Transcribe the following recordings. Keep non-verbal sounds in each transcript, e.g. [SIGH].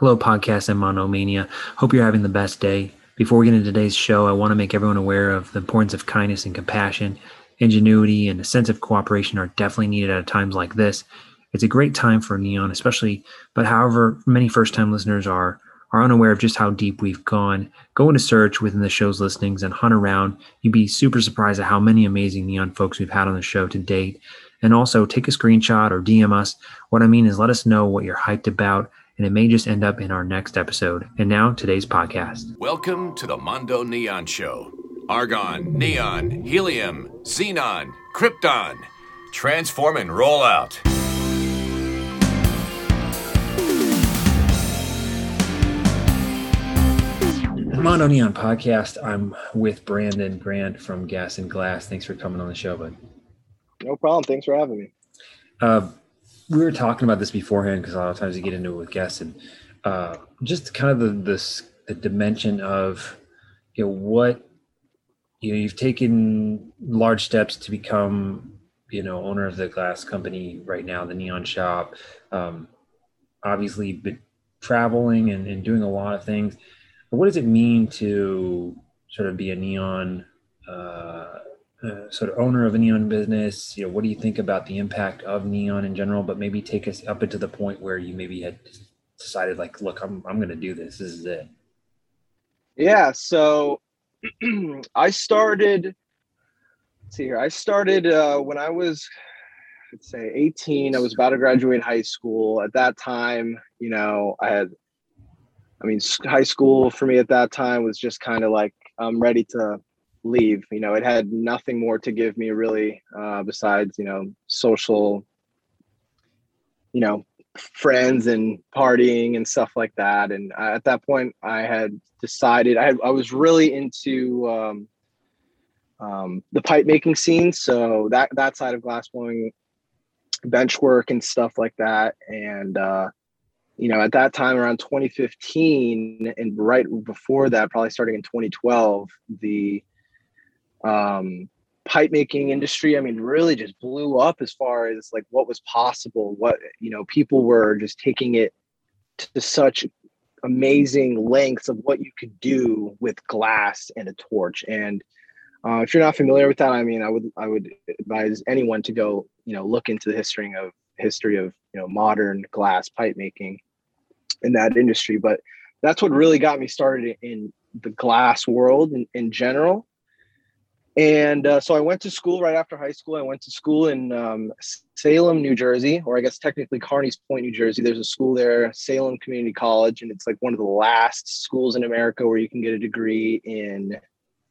Hello, podcast and monomania. Hope you're having the best day. Before we get into today's show, I want to make everyone aware of the importance of kindness and compassion. Ingenuity and a sense of cooperation are definitely needed at times like this. It's a great time for Neon, especially, but however, many first time listeners are are unaware of just how deep we've gone, go into search within the show's listings and hunt around. You'd be super surprised at how many amazing Neon folks we've had on the show to date. And also take a screenshot or DM us. What I mean is let us know what you're hyped about, and it may just end up in our next episode. And now, today's podcast. Welcome to the Mondo Neon Show. Argon, neon, helium, xenon, krypton. Transform and roll out. Mondo Neon podcast. I'm with Brandon Grant from Gas and Glass. Thanks for coming on the show, bud. No problem. Thanks for having me. Uh, we were talking about this beforehand because a lot of times you get into it with guests and uh, just kind of the this the dimension of you know what you know you've taken large steps to become you know owner of the glass company right now the neon shop um, obviously been traveling and, and doing a lot of things. But what does it mean to sort of be a neon uh, uh, sort of owner of a neon business you know what do you think about the impact of neon in general? But maybe take us up into the point where you maybe had decided like look i'm, I'm going to do this this is it. Yeah so [CLEARS THROAT] i started see here i started uh, when i was let's say 18 i was about to graduate high school. At that time you know i had i mean high school for me at that time was just kind of like i'm ready to leave. You know, it had nothing more to give me really uh, besides, you know, social, you know, friends and partying and stuff like that. And at that point, I had decided I, I was really into um, um, the pipe making scene. So that that side of glass blowing, bench work and stuff like that. And uh, you know, at that time around 2015 and right before that, probably starting in 2012, the um, pipe making industry i mean really just blew up as far as like what was possible what you know people were just taking it to such amazing lengths of what you could do with glass and a torch. And uh, if you're not familiar with that i mean i would i would advise anyone to go you know look into the history of history of you know modern glass pipe making in that industry. But that's what really got me started in the glass world in, in general and uh, so I went to school right after high school. I went to school in um, Salem, New Jersey, or I guess technically Carneys Point, New Jersey. There's a school there, Salem Community College, and it's like one of the last schools in America where you can get a degree in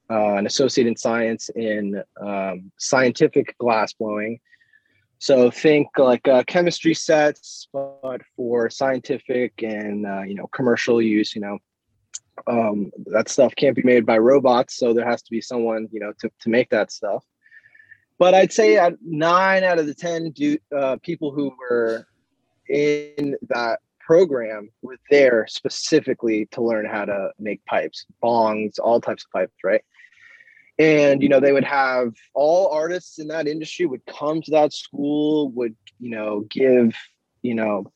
uh, an associate in science in um, scientific glass blowing. So think like uh, chemistry sets, but for scientific and uh, you know commercial use. You know, um, that stuff can't be made by robots so there has to be someone you know to, to make that stuff. But i'd say nine out of the ten do, uh, people who were in that program were there specifically to learn how to make pipes bongs all types of pipes right? And you know they would have all artists in that industry would come to that school would you know give you know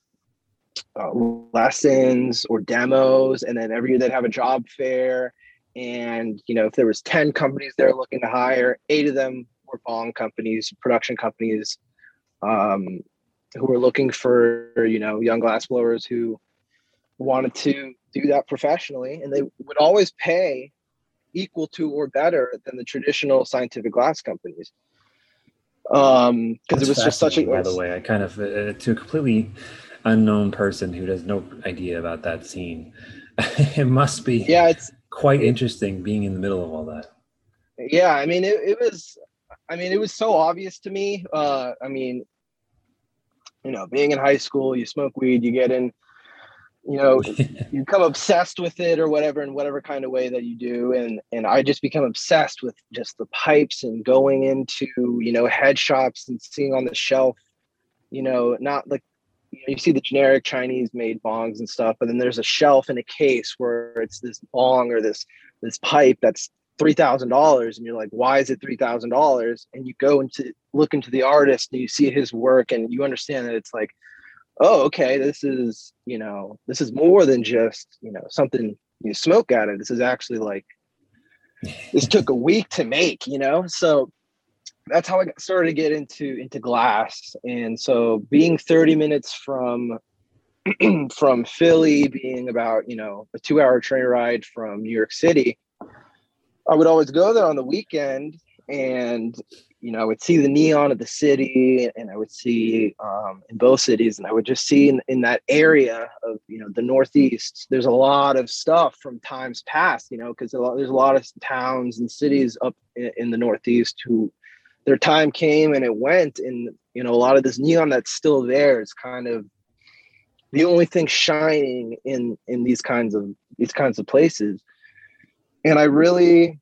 uh, lessons or demos and then every year they'd have a job fair. And you know if there was 10 companies they're looking to hire eight of them were bong companies production companies um, who were looking for you know young glass blowers who wanted to do that professionally. And they would always pay equal to or better than the traditional scientific glass companies. Um because it was just such a by the way. I kind of uh, to completely unknown person who has no idea about that scene. [LAUGHS] it must be yeah, it's quite interesting being in the middle of all that. Yeah, I mean it, it was I mean it was so obvious to me. Uh I mean, you know, being in high school, you smoke weed, you get in, you know, [LAUGHS] you become obsessed with it or whatever in whatever kind of way that you do. And and I just become obsessed with just the pipes and going into, you know, head shops and seeing on the shelf, you know, not like you see the generic Chinese made bongs and stuff, but then there's a shelf in a case where it's this bong or this this pipe that's three thousand dollars, and you're like, why is it three thousand dollars? And you go into look into the artist and you see his work, and you understand that it's like oh, okay, this is, you know, this is more than just, you know, something you smoke at it. This is actually like, this took a week to make, you know? So that's how I started to get into, into glass. And so being 30 minutes from, [CLEARS THROAT] from Philly being about, you know, a two hour train ride from New York City, I would always go there on the weekend and you know, I would see the neon of the city and I would see um, in both cities, and I would just see in, in that area of, you know, the Northeast, there's a lot of stuff from times past, you know, because there's a lot of towns and cities up in, in, the Northeast who their time came and it went. And, you know, a lot of this neon that's still there is kind of the only thing shining in in these kinds of these kinds of places. And I really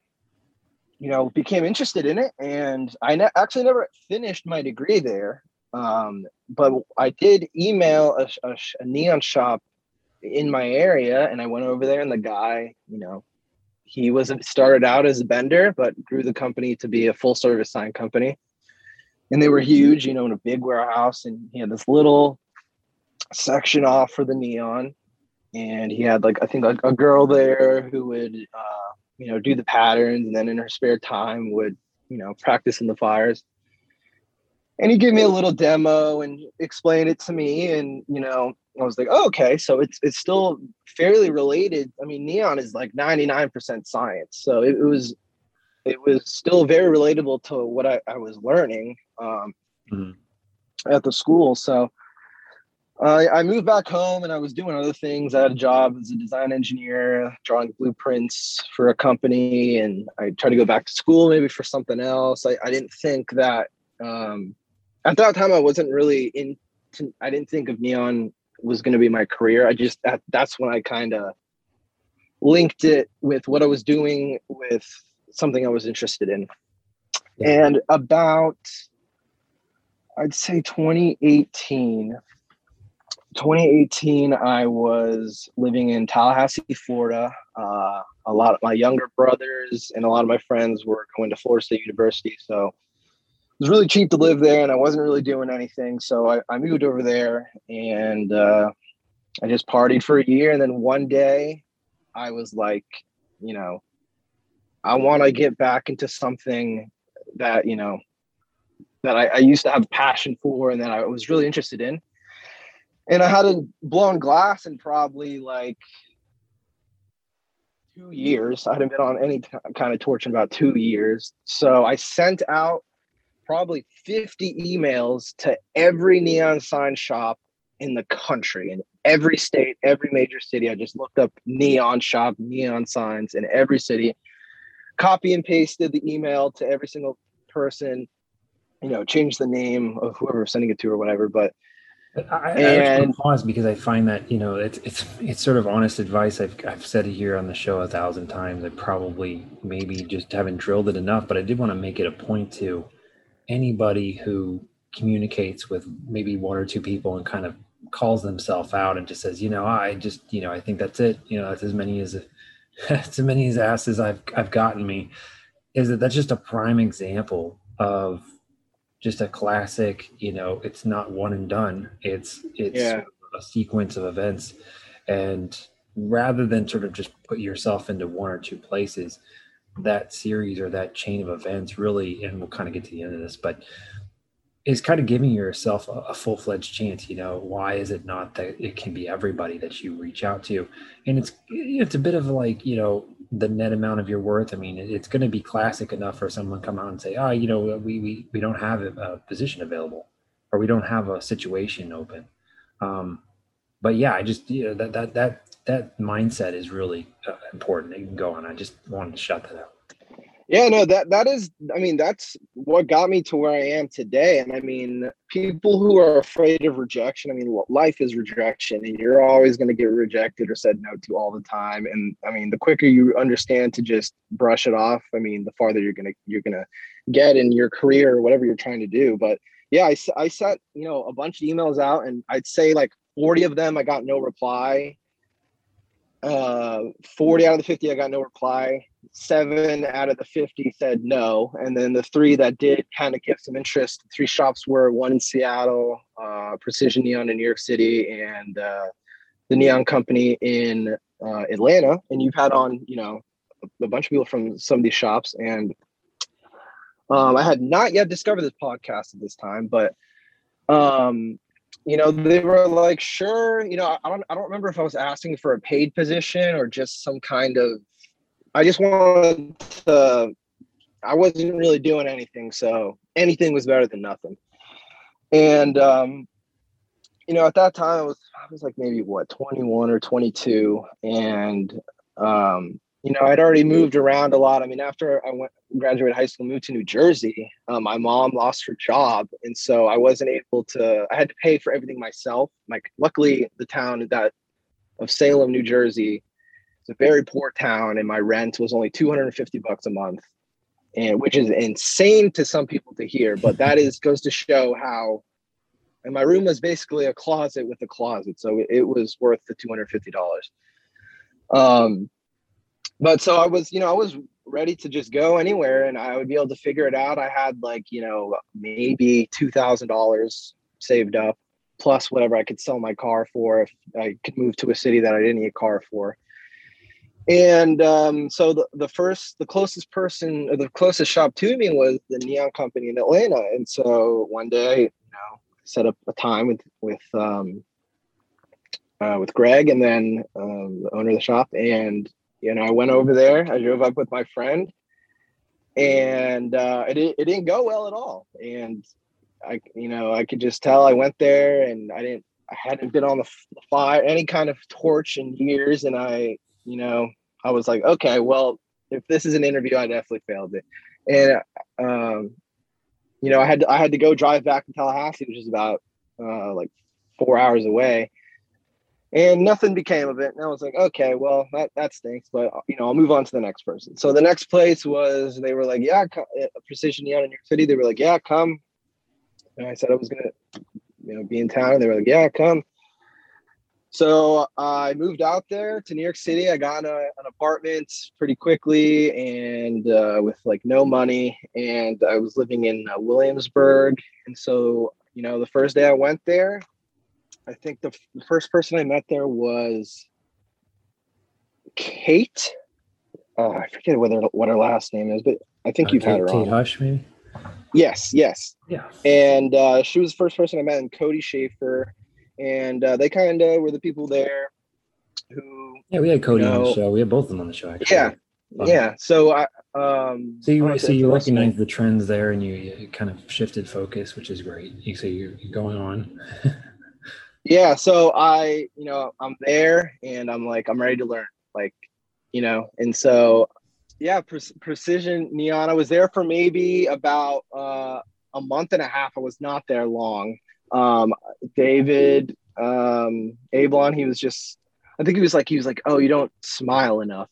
you know, became interested in it, and I ne- actually never finished my degree there. Um, but I did email a, a, a, neon shop in my area, and I went over there, and the guy, you know, he was started out as a bender, but grew the company to be a full service sign company, and they were huge, you know, in a big warehouse, and he had this little section off for the neon, and he had like I think a, a girl there who would. Uh, you know, do the patterns and then in her spare time would, you know, practice in the fires. And he gave me a little demo and explained it to me. And, you know, I was like, oh, okay, so it's it's still fairly related. I mean, neon is like 99% science. So it, it was it was still very relatable to what I, I was learning um, mm-hmm. at the school. So uh, I moved back home and I was doing other things. I had a job as a design engineer, drawing blueprints for a company, and I tried to go back to school maybe for something else. I, I didn't think that um, at that time I wasn't really in. I didn't think of neon was going to be my career. I just that, that's when I kind of linked it with what I was doing with something I was interested in. And about I'd say 2018 2018, I was living in Tallahassee, Florida. Uh, a lot of my younger brothers and a lot of my friends were going to Florida State University. So was really cheap to live there and I wasn't really doing anything. So I, I moved over there and uh, I just partied for a year. And then one day I was like, you know, I want to get back into something that, you know, that I, I used to have passion for and that I was really interested in and I hadn't blown glass in probably like two years. I hadn't been on any kind of torch in about two years. So I sent out probably 50 emails to every neon sign shop in the country in every state, every major city. I just looked up neon shop, neon signs in every city, copy and pasted the email to every single person, you know, change the name of whoever sending it to or whatever. But I, and, I pause because I find that you know it's it's it's sort of honest advice. I've I've said it here on the show a thousand times. I probably maybe just haven't drilled it enough, but I did want to make it a point to anybody who communicates with maybe one or two people and kind of calls themselves out and just says, you know, I just you know I think that's it. You know, that's as many as [LAUGHS] as many as asses I've I've gotten me. Is that that's just a prime example of just a classic you know it's not one and done it's it's yeah. a sequence of events and rather than sort of just put yourself into one or two places that series or that chain of events really and we'll kind of get to the end of this but is kind of giving yourself a, a, full-fledged chance you know why is it not that it can be everybody that you reach out to? And it's it's a bit of like you know the net amount of your worth. I mean it's going to be classic enough for someone come out and say oh you know we we, we don't have a, position available or we don't have a situation open. Um, but yeah i just you know that that that that mindset is really uh, important you can go on i just wanted to shout that out yeah, no, that that is I mean, that's what got me to where I am today. And I mean, people who are afraid of rejection, I mean, life is rejection and you're always going to get rejected or said no to all the time. And I mean, the quicker you understand to just brush it off, I mean, the farther you're to you're to get in your career or whatever you're trying to do. But yeah, I I sent, you know, a bunch of emails out and I'd say like 40 of them I got no reply. Uh 40 out of the 50 I got no reply seven out of the 50 said no. And then the three that did kind of give some interest, three shops were one in Seattle, uh, Precision Neon in New York City, and uh, the Neon Company in uh, Atlanta. And you've had on, you know, a, bunch of people from some of these shops. And um, I had not yet discovered this podcast at this time, but um, you know, they were like, sure, you know, I don't I don't remember if I was asking for a paid position or just some kind of I just wanted to I wasn't really doing anything, so anything was better than nothing. And um, you know, at that time I was I was like maybe what 21 or 22 and um you know, I'd already moved around a lot. I mean, after I went graduated high school, moved to New Jersey. Um, my mom lost her job, and so I wasn't able to. I had to pay for everything myself. Like, luckily, the town that of Salem, New Jersey, is a very poor town, and my rent was only two hundred and fifty bucks a month, and which is insane to some people to hear. But that is goes to show how. And my room was basically a closet with a closet, so it was worth the two hundred fifty dollars. Um, but so I was, you know, I was ready to just go anywhere and I would be able to figure it out. I had like, you know, maybe $2,000 saved up plus whatever I could sell my car for if I could move to a city that I didn't need a car for. And um, so the, the first, the closest person or the closest shop to me was the Neon Company in Atlanta. And so one day, you know, set up a time with, with, um, uh, with Greg and then um, the owner of the shop. And you know, I went over there. I drove up with my friend, and uh, it it didn't go well at all. And I, you know, I could just tell. I went there, and I didn't. I hadn't been on the fire, any kind of torch in years, and I, you know, I was like, okay, well, if this is an interview, I definitely failed it. And um, you know, I had to, I had to go drive back to Tallahassee, which is about uh, like four hours away and nothing became of it. And I was like, okay, well, that, that stinks, but you know, I'll move on to the next person. So the next place was, they were like, yeah, uh, Precision Neon in New York City. They were like, yeah, come. And I said I was to, you know, be in town. And they were like, yeah, come. So I moved out there to New York City. I got a, an apartment pretty quickly and uh, with like no money. And I was living in uh, Williamsburg. And so, you know, the first day I went there, I think the, f- the first person I met there was Kate. Oh, I forget whether what her last name is, but I think Uh, you've had her Kate on. Hush, maybe. Yes, yes. Yeah. And uh, she was the first person I met, and Cody Schaefer, and uh, they kind of were the people there who, Yeah, we had Cody on the show. We had both of them on the show. Actually. yeah, Fun. yeah. So I, um, So you know if so you the rest of recognize the trends there, and you, you kind of shifted focus, which is great. You so you're, you're going on. [LAUGHS] yeah so i you know i'm there and i'm like i'm ready to learn like you know and so yeah pre- precision neon i was there for maybe about uh, a month and a half. I was not there long. Um, david um, ablon he was just i think he was like he was like oh you don't smile enough.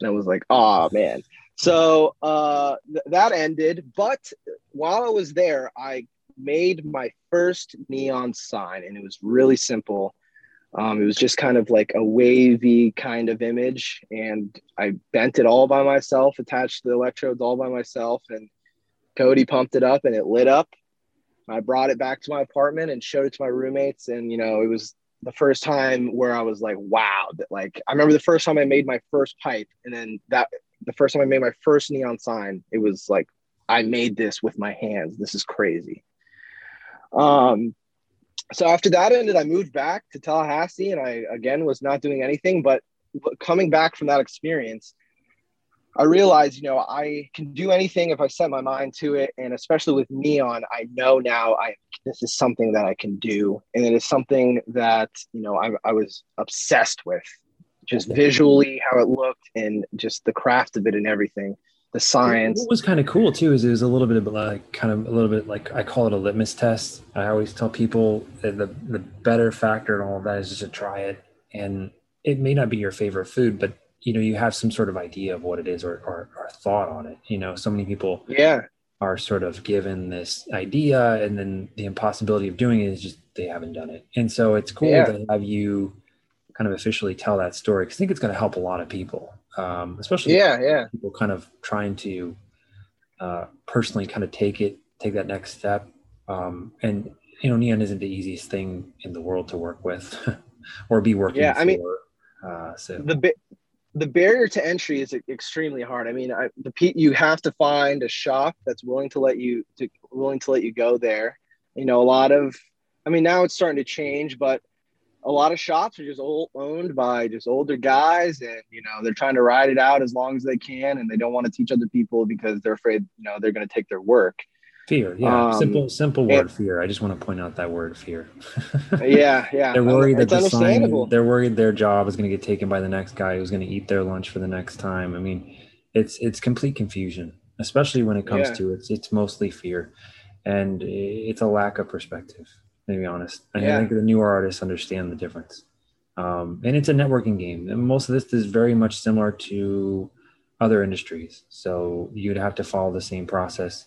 And i was like oh man. So uh, th- that ended but while i was there i made my first neon sign and it was really simple. Um, it was just kind of like a wavy kind of image and i bent it all by myself attached the electrodes all by myself and cody pumped it up and it lit up. I brought it back to my apartment and showed it to my roommates and you know it was the first time where i was like wow like i remember the first time i made my first pipe and then that the first time i made my first neon sign it was like i made this with my hands. This is crazy um, so after that ended, I moved back to Tallahassee, and I again was not doing anything. But coming back from that experience, I realized, you know, I can do anything if I set my mind to it, and especially with neon, I know now I this is something that I can do, and it is something that you know I, I was obsessed with, just visually how it looked and just the craft of it and everything, the science. What was kind of cool too is it was a little bit of like kind of a little bit like I call it a litmus test. I always tell people that the the better factor in all of that is just to try it, and it may not be your favorite food, but you know you have some sort of idea of what it is or or, or thought on it. You know, so many people Yeah, are sort of given this idea, and then the impossibility of doing it is just they haven't done it, and so it's cool Yeah. to have you kind of officially tell that story because I think it's going to help a lot of people. Um, especially yeah, yeah, people kind of trying to uh, personally kind of take it, take that next step. Um, and you know, neon isn't the easiest thing in the world to work with [LAUGHS] or be working. Yeah, for. I mean, uh, so the the barrier to entry is extremely hard. I mean, I, the you have to find a shop that's willing to let you to willing to let you go there. You know, a lot of, I mean, now it's starting to change, but a lot of shops are just old, owned by just older guys, and you know they're trying to ride it out as long as they can, and they don't want to teach other people because they're afraid, you know, they're going to take their work. Fear, yeah, um, simple, simple word, and, fear. I just want to point out that word, fear. [LAUGHS] yeah, yeah. They're worried that the sign, they're worried their job is going to get taken by the next guy who's going to eat their lunch for the next time. I mean, it's it's complete confusion, especially when it comes yeah. to it's it's mostly fear, and it's a lack of perspective. To be honest, I yeah. think the newer artists understand the difference, um, and it's a networking game. And most of this is very much similar to other industries, so you'd have to follow the same process.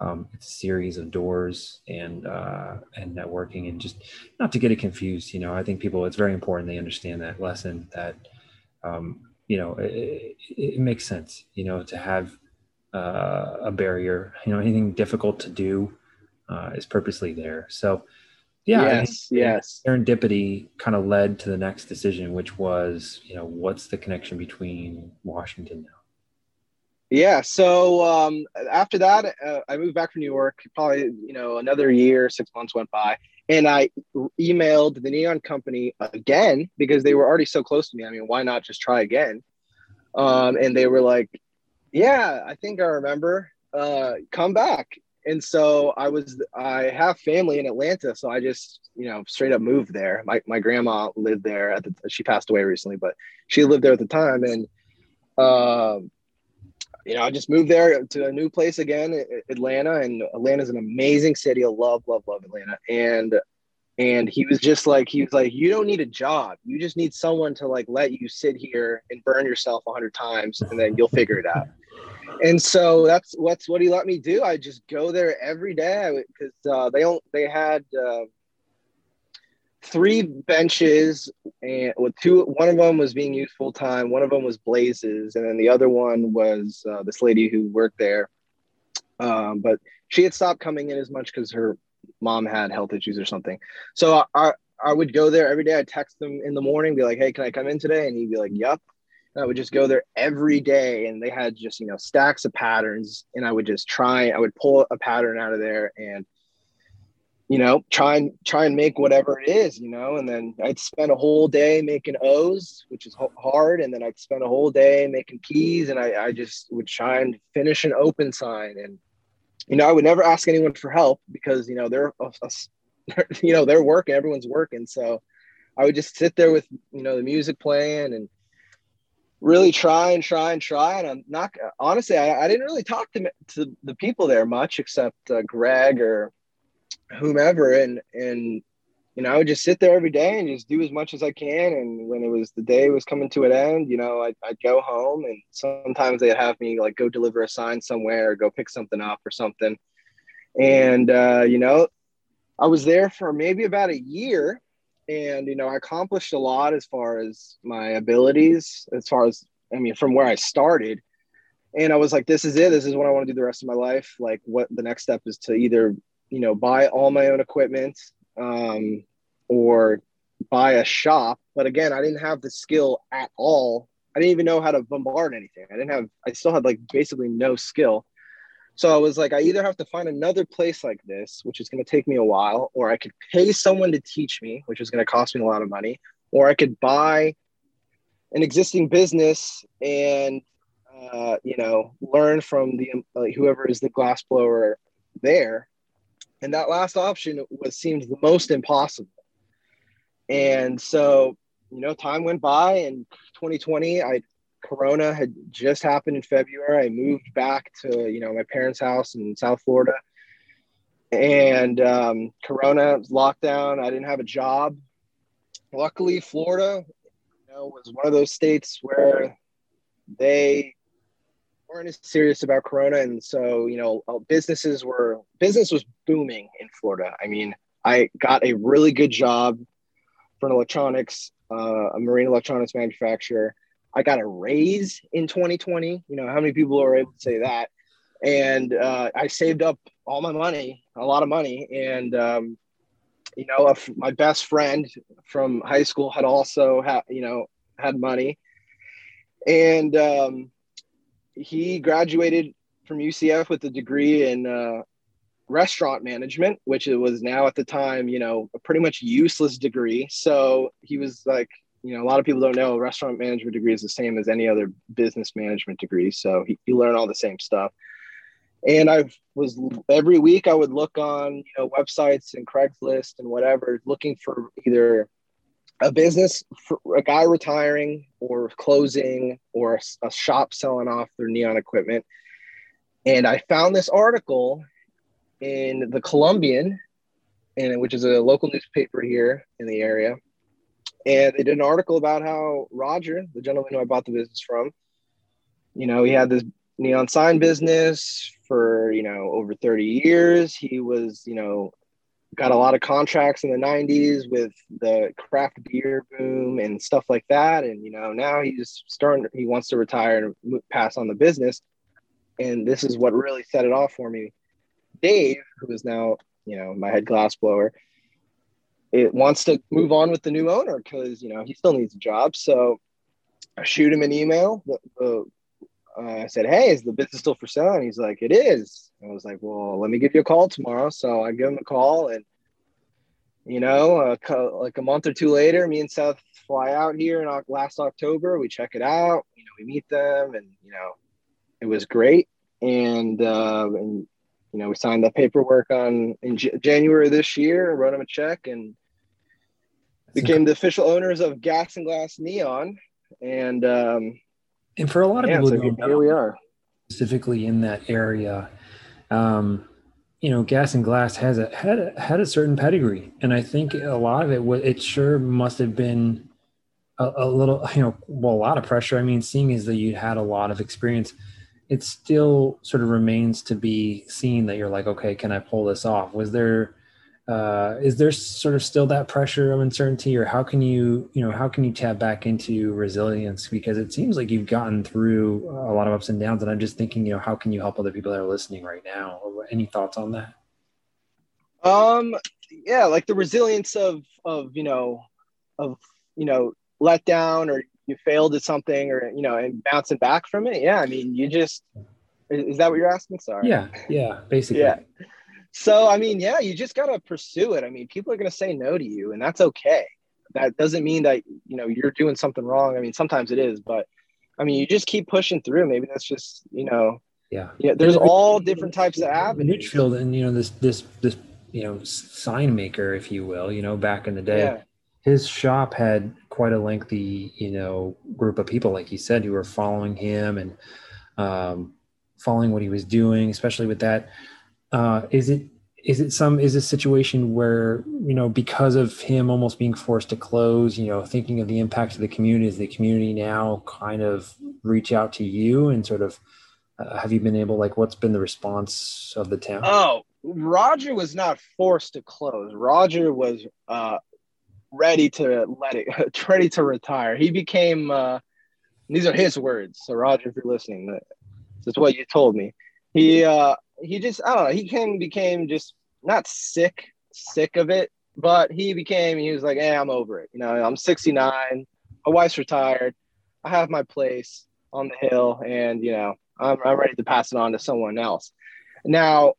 Um, it's a series of doors and uh, and networking and just not to get it confused you know. I think people it's very important they understand that lesson that um, you know it, it, makes sense you know to have uh, a barrier. You know anything difficult to do uh, is purposely there. So yeah yes yes serendipity kind of led to the next decision which was you know what's the connection between washington now yeah. So um, after that, uh, I moved back from New York. Probably you know another year, six months went by, and I emailed the Neon Company again because they were already so close to me. I mean, why not just try again? Um, and they were like, "Yeah, I think I remember. Uh, come back." And so I was. I have family in Atlanta, so I just you know straight up moved there. My my grandma lived there at the. She passed away recently, but she lived there at the time, and. Um, you know, I just moved there to a new place again, Atlanta, and Atlanta's an amazing city. I love, love, love Atlanta. And and he was just like, he was like, you don't need a job. You just need someone to like let you sit here and burn yourself a hundred times, and then you'll figure it out. And so that's what's what he let me do. I just go there every day. Because uh, they don't they had. Uh, three benches and with two one of them was being used full time one of them was blazes and then the other one was uh, this lady who worked there. Um, but she had stopped coming in as much because her mom had health issues or something. So I, I would go there every day. I'd text him in the morning be like hey can i come in today? And he'd be like yep i would just go there every day and they had just you know stacks of patterns and i would just try i would pull a pattern out of there and you know, try and try and make whatever it is, you know, and then I'd spend a whole day making O's, which is hard. And then I'd spend a whole day making P's and I, I just would try and finish an open sign. And, you know, I would never ask anyone for help because, you know, they're, [LAUGHS] you know, they're working, everyone's working. So I would just sit there with, you know, the music playing and really try and try and try. And I'm not, honestly, I, I didn't really talk to, to the people there much except uh, Greg or, whomever and and you know, I would just sit there every day and just do as much as I can. And when it was the day was coming to an end, you know, I'd, I'd go home and sometimes they'd have me like go deliver a sign somewhere or go pick something up or something. And, uh, you know, I was there for maybe about a year and, you know, I accomplished a lot as far as my abilities, as far as, I mean, from where I started. And I was like, this is it. This is what I want to do the rest of my life. Like, what the next step is to either you know buy all my own equipment um, or buy a shop but again i didn't have the skill at all i didn't even know how to bombard anything i didn't have i still had like basically no skill so i was like i either have to find another place like this which is going to take me a while or i could pay someone to teach me which is going to cost me a lot of money or i could buy an existing business and uh, you know learn from the like, whoever is the glass blower there. And that last option was seemed the most impossible. And so you know time went by and 2020 i corona had just happened in february i moved back to you know my parents house in south florida and um, corona lockdown i didn't have a job luckily florida you know was one of those states where they weren't as serious about Corona, and so you know businesses were business was booming in Florida. I mean, I got a really good job for an electronics, uh, a marine electronics manufacturer. I got a raise in 2020. You know, how many people are able to say that? And uh, I saved up all my money, a lot of money. And, um, you know, my best friend from high school had also had, you know, had money. And um, he graduated from UCF with a degree in uh, restaurant management, which it was now at the time, you know, a pretty much useless degree. So he was like, you know, a lot of people don't know restaurant management degree is the same as any other business management degree. So you learn all the same stuff. And I was every week I would look on, you know, websites and Craigslist and whatever, looking for either a business for a guy retiring or closing or a, a shop selling off their neon equipment. And I found this article in the Columbian, and which is a local newspaper here in the area. And they did an article about how Roger, the gentleman who I bought the business from, you know, he had this neon sign business for, you know, over 30 years. He was, you know, got a lot of contracts in the 90s with the craft beer boom and stuff like that. And, you know, now he's starting, he wants to retire and pass on the business. And this is what really set it off for me Dave, who is now, you know, my head glass blower, it wants to move on with the new owner because, you know, he still needs a job. So I shoot him an email. The, the, uh, I said, Hey, is the business still for sale? And he's like, It is. I was like, Well, let me give you a call tomorrow. So I give him a call and, you know, like a month or two later, me and Seth fly out here in last October. We check it out. You know, we meet them, and you know, it was great. And uh, and you know, we signed the paperwork on in J- January this year, wrote him a check, and became the official owners of Gas and Glass Neon. And um, and for a lot of yeah, people, so here, here we are, specifically in that area. Um, you know, Gas and Glass has a had a, had a certain pedigree, and I think a lot of it was it sure must have been a, a little, you know, well, a lot of pressure. I mean, seeing as that you had a lot of experience it still sort of remains to be seen that you're like, okay, can I pull this off? Was there, uh, is there sort of still that pressure of uncertainty, or how can you, you know, how can you tap back into resilience? Because it seems like you've gotten through a lot of ups and downs, and I'm just thinking, you know, how can you help other people that are listening right now? Any thoughts on that? Um, yeah, like the resilience of of you know, of you know, let down or you failed at something or you know and bouncing back from it? Yeah i mean you just is that what you're asking? Sorry. Yeah yeah basically. Yeah. So i mean yeah you just got to pursue it. I mean people are going to say no to you and that's okay. That doesn't mean that you know you're doing something wrong. I mean sometimes it is but i mean you just keep pushing through. Maybe that's just you know yeah. yeah there's all different types of avenues. Richfield and you know this this this you know sign maker if you will you know back in the day yeah. his shop had quite a lengthy, you know, group of people, like you said, who were following him and um, following what he was doing, especially with that. Uh, is it is it some is a situation where you know because of him almost being forced to close you know thinking of the impact of the community is the community now kind of reach out to you and sort of uh, have you been able like what's been the response of the town oh roger was not forced to close roger was uh ready to let it, [LAUGHS] ready to retire. He became. Uh, these are his words. So Roger, if you're listening, this is what you told me. He uh, he just I don't know. He came became just not sick sick of it, but he became. He was like, "Hey, I'm over it. You know, I'm 69. My wife's retired. I have my place on the hill, and you know, I'm, I'm ready to pass it on to someone else." Now,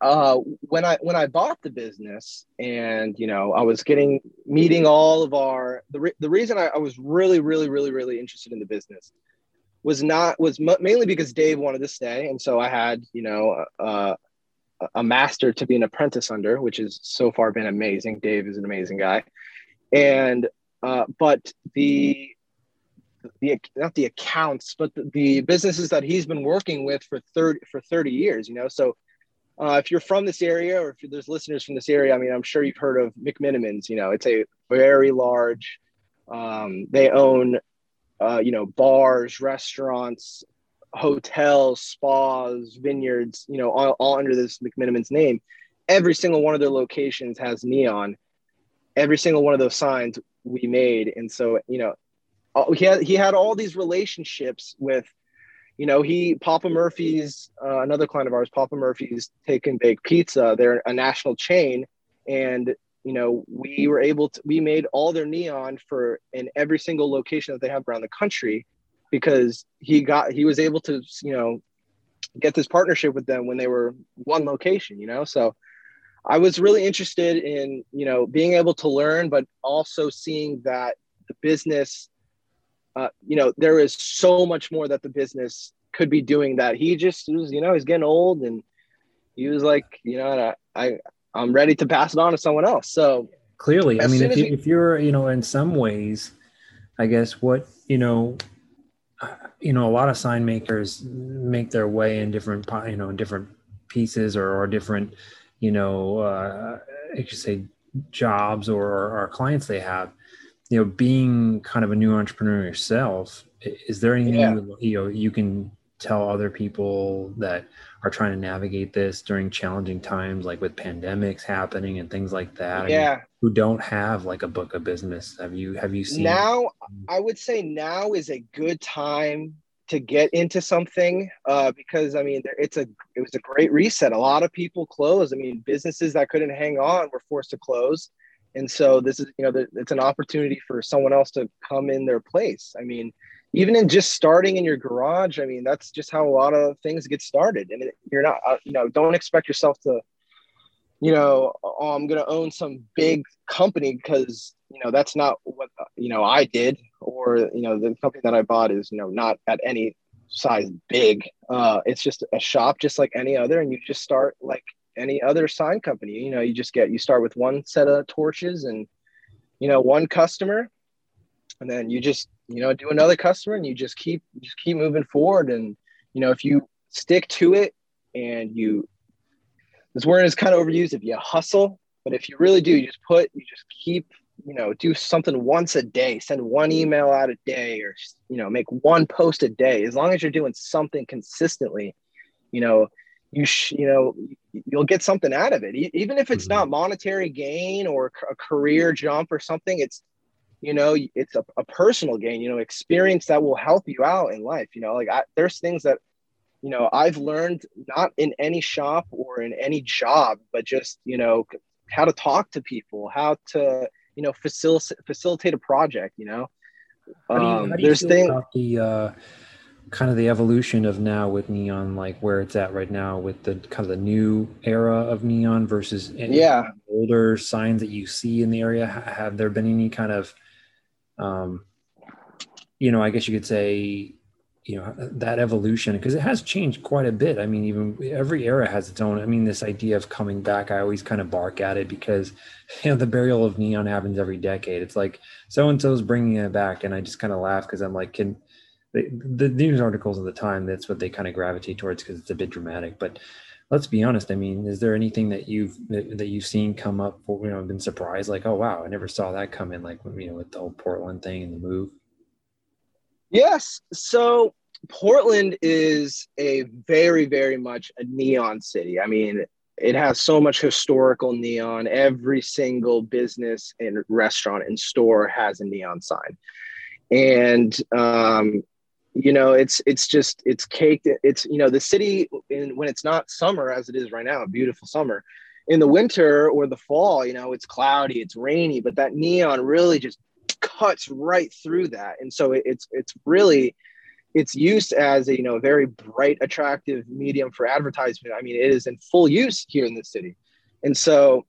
uh, when I when I bought the business, and you know, I was getting meeting all of our the re- the reason I, I, was really really really really interested in the business was not was m- mainly because Dave wanted to stay, and so I had you know uh, a master to be an apprentice under, which has so far been amazing. Dave is an amazing guy, and uh, but the the not the accounts, but the, the businesses that he's been working with for 30 for 30 years, you know, so uh, if you're from this area or if there's listeners from this area, I mean, I'm sure you've heard of McMenamins. You know, it's a very large. Um, they own, uh, you know, bars, restaurants, hotels, spas, vineyards. You know, all, all under this McMenamins name. Every single one of their locations has neon. Every single one of those signs we made, and so you know, uh, he had he had all these relationships with you know he papa murphy's uh, another client of ours papa murphy's take and bake pizza. They're a national chain. And you know we were able to we made all their neon for in every single location that they have around the country because he got he was able to you know get this partnership with them when they were one location you know? So i was really interested in you know being able to learn but also seeing that the business uh, you know there is so much more that the business could be doing that he just was you know he's getting old and he was like you know I, I i'm ready to pass it on to someone else. So clearly i mean if, you, we, if you're you know in some ways i guess what you know you know a lot of sign makers make their way in different you know different pieces or, or different you know uh, i should say jobs or, or clients they have you know being kind of a new entrepreneur yourself is there anything yeah. you, you know you can tell other people that are trying to navigate this during challenging times like with pandemics happening and things like that? Yeah I mean, who don't have like a book of business? Have you have you seen now i would say now is a good time to get into something uh, because i mean it's a it was a great reset. A lot of people closed. I mean businesses that couldn't hang on were forced to close and so this is you know it's an opportunity for someone else to come in their place. I mean even in just starting in your garage i mean that's just how a lot of things get started. And you're not uh, you know don't expect yourself to you know oh, i'm going to own some big company because you know that's not what you know i did. Or you know the company that i bought is you know not at any size big. Uh it's just a shop just like any other and you just start like any other sign company. You know, you just get you start with one set of torches and you know one customer, and then you just you know do another customer, and you just keep just keep moving forward. And you know, if you stick to it and you this word is kind of overused if you hustle, but if you really do, you just put you just keep you know do something once a day send one email out a day or you know make one post a day as long as you're doing something consistently you know you sh- you know you'll get something out of it. Even if it's mm-hmm. not monetary gain or a career jump or something it's you know it's a, a personal gain you know experience that will help you out in life you know like I, there's things that you know i've learned not in any shop or in any job but just you know how to talk to people how to you know facilitate facilitate a project you know? Um, there's things the uh kind of the evolution of now with neon like where it's at right now with the kind of the new era of neon versus yeah. older signs that you see in the area. Have there been any kind of um you know i guess you could say you know that evolution? Because it has changed quite a bit. I mean even every era has its own i mean this idea of coming back i always kind of bark at it because [LAUGHS] you know the burial of neon happens every decade. It's like so and so's bringing it back and i just kind of laugh because i'm like can the, the news articles of the time that's what they kind of gravitate towards because it's a bit dramatic but let's be honest i mean is there anything that you've that, that you've seen come up for you know been surprised like oh wow i never saw that come in like you know with the whole portland thing and the move? Yes so portland is a very very much a neon city. I mean it has so much historical neon. Every single business and restaurant and store has a neon sign. And um, you know it's it's just it's caked it's you know the city in, when it's not summer as it is right now a beautiful summer in the winter or the fall you know it's cloudy it's rainy but that neon really just cuts right through that and so it, it's it's really it's used as a you know very bright attractive medium for advertisement i mean it is in full use here in the city and so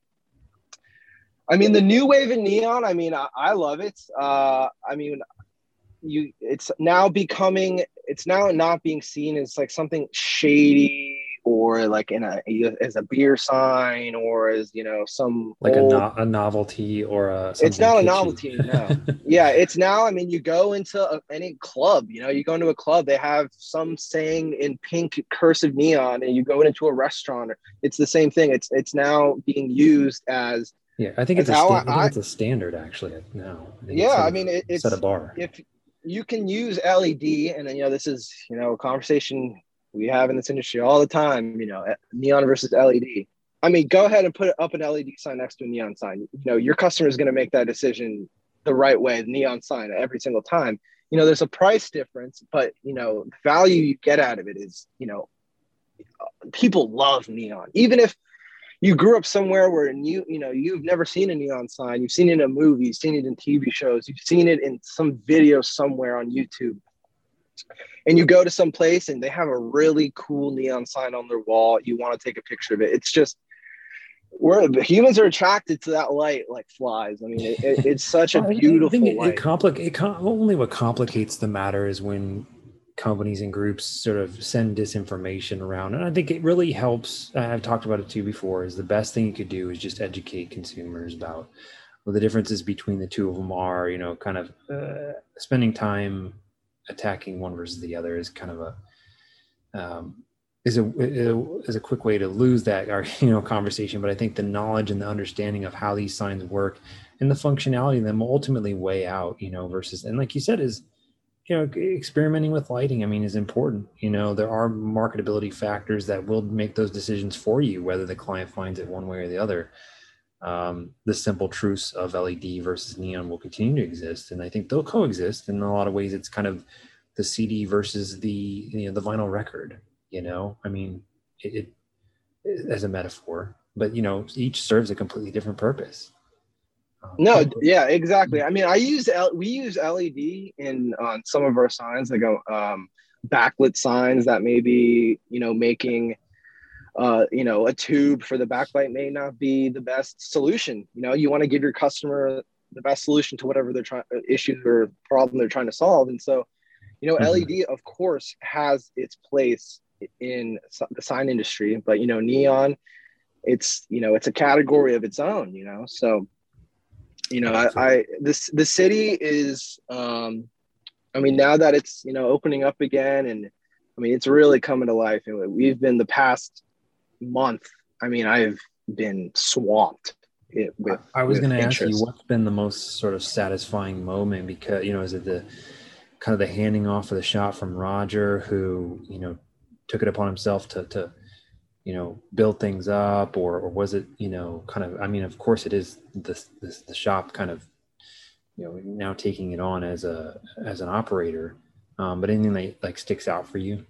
I mean, the new wave in neon. I mean, I, I love it. Uh, I mean, you it's now becoming it's now not being seen as like something shady or like in a as a beer sign or as you know some like old, a, no, a novelty or a it's not a novelty no. [LAUGHS] Yeah it's now i mean you go into a, any club you know you go into a club they have some saying in pink cursive neon and you go into a restaurant it's the same thing it's it's now being used as yeah i think it's a sta- I, I think it's a standard actually now yeah i mean it, it's set a bar. if you can use LED, and then you know this is you know a conversation we have in this industry all the time. You know, eh, neon versus LED. I mean, go ahead and put up an LED sign next to a neon sign. You know, your customer is going to make that decision the right way, the neon sign every single time. You know, there's a price difference, but you know, value you get out of it is, you know, people love neon. Even if you grew up somewhere where you, you know, you've never seen a neon sign, you've seen it in a movie, you've seen it in TV shows, you've seen it in some video somewhere on YouTube. And you go to some place and they have a really cool neon sign on their wall. You want to take a picture of it. It's just we're humans are attracted to that light like flies. I mean, it, it, it's such a beautiful it, light. It, compli- it com- only what complicates the matter is when companies and groups sort of send disinformation around, and I think it really helps. I've talked about it too before. Is the best thing you could do is just educate consumers about what the differences between the two of them are. You know, kind of uh, spending time attacking one versus the other is kind of a um, is a is a quick way to lose that our [LAUGHS] you know conversation but i think the knowledge and the understanding of how these signs work and the functionality of them ultimately weigh out you know versus and like you said is you know experimenting with lighting i mean is important. You know there are marketability factors that will make those decisions for you whether the client finds it one way or the other. Um, the simple truths of led versus neon will continue to exist and i think they'll coexist. In a lot of ways it's kind of the cd versus the you know the vinyl record you know? I mean it, it as a metaphor. But you know each serves a completely different purpose no yeah exactly. i mean i use L, we use led in on some of our signs like um, backlit signs that may be you know making uh, you know a tube for the backlight may not be the best solution. You know you want to give your customer the best solution to whatever they're trying issue or problem they're trying to solve. And so you know mm-hmm. led of course has its place in the sign industry but you know neon it's you know it's a category of its own you know? So you know i, I this the city is um i mean now that it's you know opening up again and i mean it's really coming to life. And we've been the past month i mean i've been swamped it, with i was going to ask you what's been the most sort of satisfying moment because you know is it the kind of the handing off of the shot from roger who you know took it upon himself to to you know build things up or, or was it you know kind of i mean of course it is this the shop kind of you know now taking it on as a as an operator um, but anything that like sticks out for you?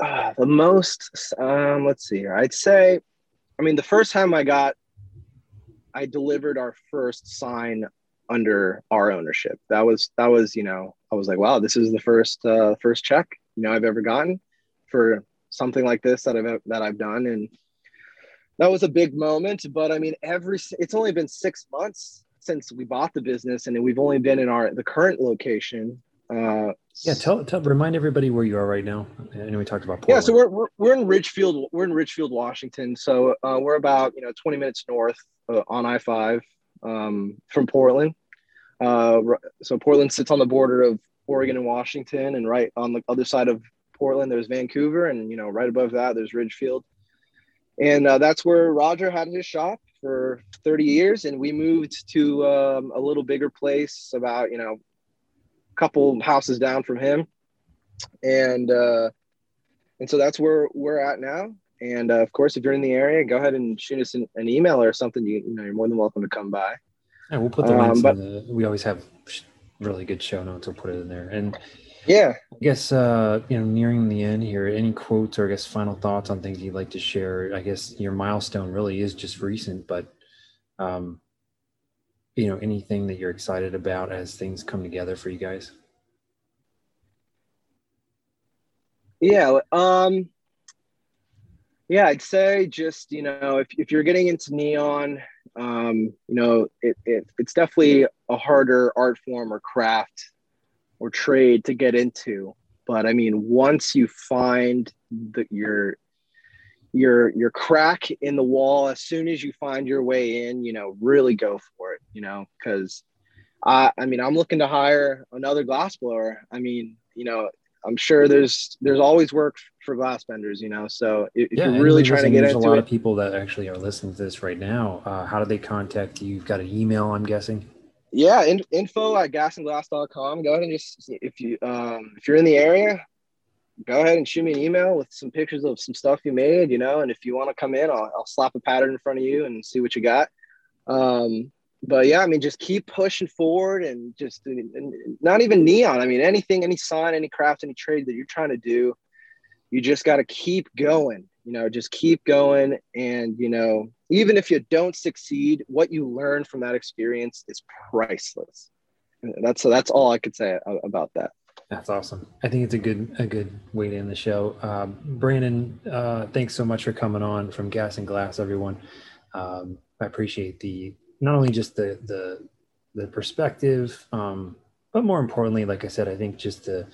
Uh, the most um, let's see here. I'd say i mean the first time i got i delivered our first sign under our ownership. That was that was you know I was like wow this is the first uh, first check you know I've ever gotten for something like this that I've that I've done and that was a big moment. But I mean every it's only been six months since we bought the business and we've only been in our the current location. Uh, yeah, tell, tell remind everybody where you are right now. I know we talked about Portland. Yeah, so we're, we're, we're in Ridgefield. We're in Ridgefield, Washington. So uh, we're about you know 20 minutes north uh, on I five um, from Portland. Uh, so Portland sits on the border of Oregon and Washington, and right on the other side of Portland, there's Vancouver, and you know, right above that, there's Ridgefield, and uh, that's where Roger had his shop for 30 years, and we moved to um, a little bigger place, about you know, a couple houses down from him, and uh, and so that's where we're at now. And uh, of course, if you're in the area, go ahead and shoot us an, an email or something. You, you know, you're more than welcome to come by. Yeah, we'll put the links. Um, but, the, we always have really good show notes. We'll put it in there. And yeah, I guess uh, you know, nearing the end here. Any quotes or I guess final thoughts on things you'd like to share? I guess your milestone really is just recent, but um, you know, anything that you're excited about as things come together for you guys. Yeah. Um, yeah, I'd say just, you know, if, if you're getting into neon, um, you know, it, it, it's definitely a harder art form or craft or trade to get into. But I mean, once you find that your your your crack in the wall, as soon as you find your way in, you know, really go for it, you know, because I I mean, I'm looking to hire another glass blower. I mean, you know, I'm sure there's there's always work for glass benders, you know. So if, yeah, you're really trying to get there's into a lot it, of people that actually are listening to this right now. Uh, how do they contact you? You've got an email, I'm guessing. Yeah, in, info at gasandglass.com. Go ahead and just if you um, if you're in the area, go ahead and shoot me an email with some pictures of some stuff you made, you know. And if you want to come in, I'll, I'll slap a pattern in front of you and see what you got. Um, but yeah, I mean, just keep pushing forward and just and not even neon. I mean, anything, any sign, any craft, any trade that you're trying to do, you just got to keep going. You know, just keep going. And, you know, even if you don't succeed, what you learn from that experience is priceless. And that's so that's all I could say about that. That's awesome. I think it's a good a good way to end the show. Um, Brandon, uh, thanks so much for coming on from Gas and Glass, everyone. Um, I appreciate the not only just the the the perspective, um, but more importantly, like I said, I think just the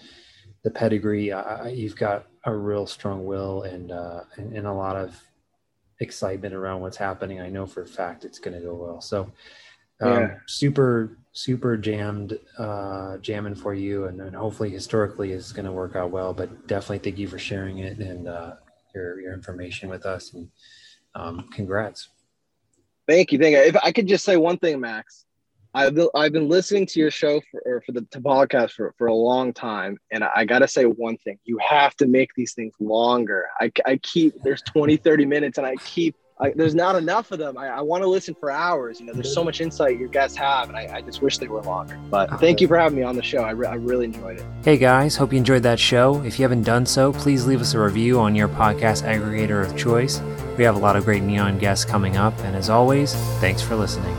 the pedigree. Uh, you've got a real strong will and, uh, and, and a lot of excitement around what's happening. I know for a fact it's going to go well. So um, yeah. super super jammed uh, jamming for you, and, and hopefully historically is going to work out well. But definitely thank you for sharing it and uh, your your information with us, and um, congrats. Thank you. Thank you. If I could just say one thing, Max, I've been, I've been listening to your show for, or for the to podcast for, for a long time. And I, I got to say one thing, you have to make these things longer. I, I keep, there's 20, 30 minutes and I keep, I, there's not enough of them. I, I want to listen for hours. You know, there's so much insight your guests have, and I, I just wish they were longer. But oh, thank you for having me on the show. I, re- I really enjoyed it. Hey guys, hope you enjoyed that show. If you haven't done so, please leave us a review on your podcast aggregator of choice. We have a lot of great neon guests coming up, and as always, thanks for listening.